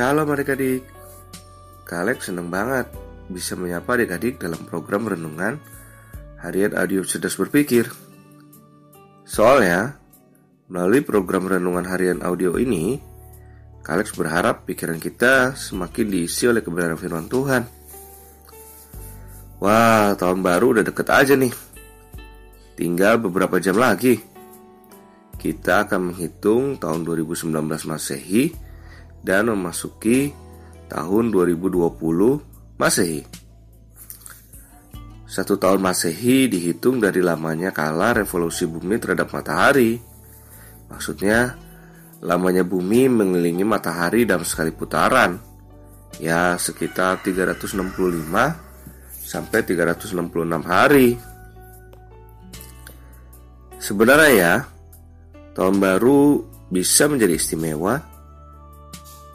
Shalom adik-adik. Kalek seneng banget bisa menyapa adik-adik dalam program renungan Harian Audio Cerdas Berpikir. Soalnya, melalui program renungan harian audio ini Kalek berharap pikiran kita semakin diisi oleh kebenaran firman Tuhan. Wah, tahun baru udah deket aja nih. Tinggal beberapa jam lagi. Kita akan menghitung tahun 2019 Masehi dan memasuki tahun 2020 Masehi. Satu tahun Masehi dihitung dari lamanya kala revolusi bumi terhadap matahari. Maksudnya, lamanya bumi mengelilingi matahari dalam sekali putaran. Ya, sekitar 365 sampai 366 hari. Sebenarnya ya, Tahun baru bisa menjadi istimewa,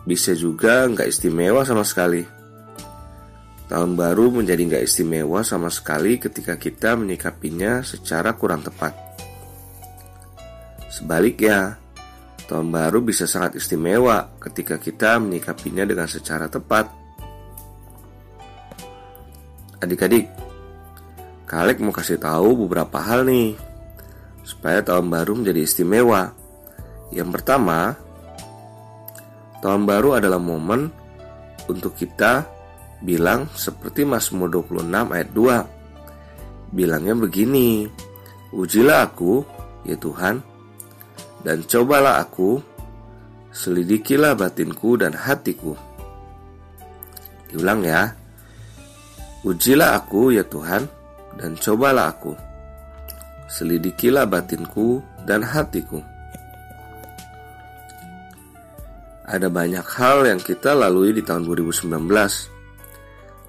bisa juga nggak istimewa sama sekali. Tahun baru menjadi nggak istimewa sama sekali ketika kita menyikapinya secara kurang tepat. Sebaliknya, tahun baru bisa sangat istimewa ketika kita menyikapinya dengan secara tepat. Adik-adik, Kalek mau kasih tahu beberapa hal nih supaya tahun baru menjadi istimewa. Yang pertama, tahun baru adalah momen untuk kita bilang seperti Mazmur 26 ayat 2. Bilangnya begini, Ujilah aku, ya Tuhan, dan cobalah aku, selidikilah batinku dan hatiku. Diulang ya, Ujilah aku, ya Tuhan, dan cobalah aku selidikilah batinku dan hatiku. Ada banyak hal yang kita lalui di tahun 2019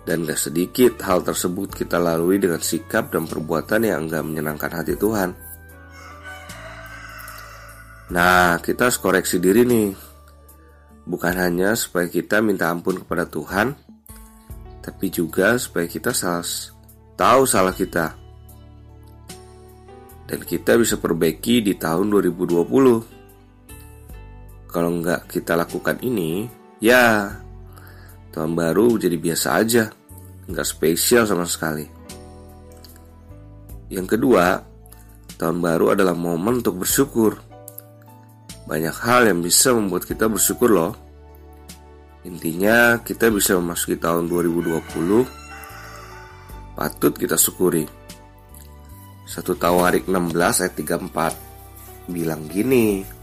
dan gak sedikit hal tersebut kita lalui dengan sikap dan perbuatan yang enggak menyenangkan hati Tuhan. Nah, kita harus koreksi diri nih. Bukan hanya supaya kita minta ampun kepada Tuhan, tapi juga supaya kita salah, tahu salah kita dan kita bisa perbaiki di tahun 2020. Kalau nggak kita lakukan ini, ya tahun baru jadi biasa aja, nggak spesial sama sekali. Yang kedua, tahun baru adalah momen untuk bersyukur. Banyak hal yang bisa membuat kita bersyukur loh. Intinya kita bisa memasuki tahun 2020 patut kita syukuri. 1 Tawarik 16 ayat 34 bilang gini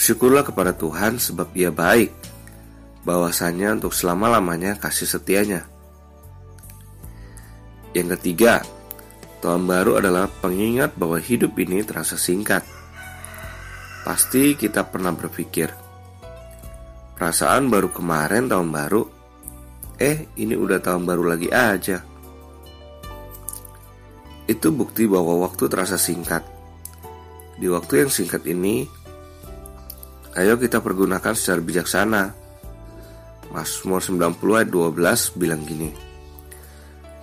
Bersyukurlah kepada Tuhan sebab ia baik bahwasanya untuk selama-lamanya kasih setianya. Yang ketiga Tahun baru adalah pengingat bahwa hidup ini terasa singkat. Pasti kita pernah berpikir Perasaan baru kemarin tahun baru Eh ini udah tahun baru lagi aja. Itu bukti bahwa waktu terasa singkat. Di waktu yang singkat ini, ayo kita pergunakan secara bijaksana. Mazmur 90 ayat 12 bilang gini.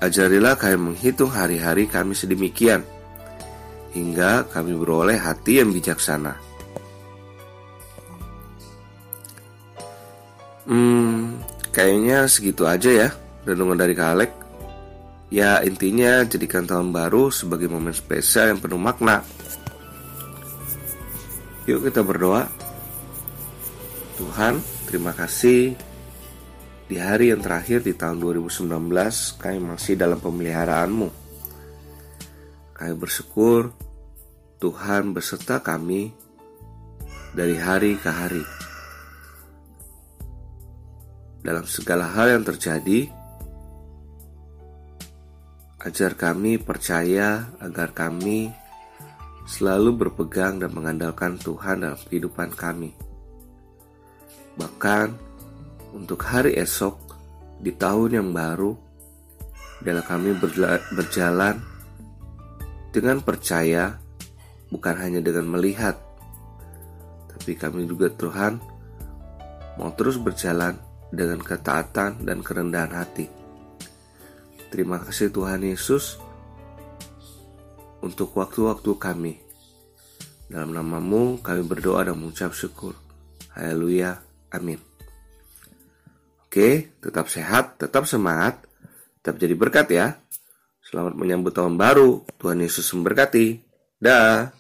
Ajarilah kami menghitung hari-hari kami sedemikian, hingga kami beroleh hati yang bijaksana. Hmm, kayaknya segitu aja ya renungan dari Kak Alek. Ya intinya jadikan tahun baru sebagai momen spesial yang penuh makna Yuk kita berdoa Tuhan terima kasih. Di hari yang terakhir di tahun 2019 Kami masih dalam pemeliharaanmu. Kami bersyukur Tuhan beserta kami Dari hari ke hari. Dalam segala hal yang terjadi Ajar kami percaya agar kami selalu berpegang dan mengandalkan Tuhan dalam kehidupan kami. Bahkan untuk hari esok di tahun yang baru, adalah kami berjalan dengan percaya, bukan hanya dengan melihat, tapi kami juga Tuhan mau terus berjalan dengan ketaatan dan kerendahan hati. Terima kasih Tuhan Yesus untuk waktu-waktu kami. Dalam namamu kami berdoa dan mengucap syukur. Haleluya. Amin. Oke, tetap sehat, tetap semangat, tetap jadi berkat ya. Selamat menyambut tahun baru. Tuhan Yesus memberkati. Dah.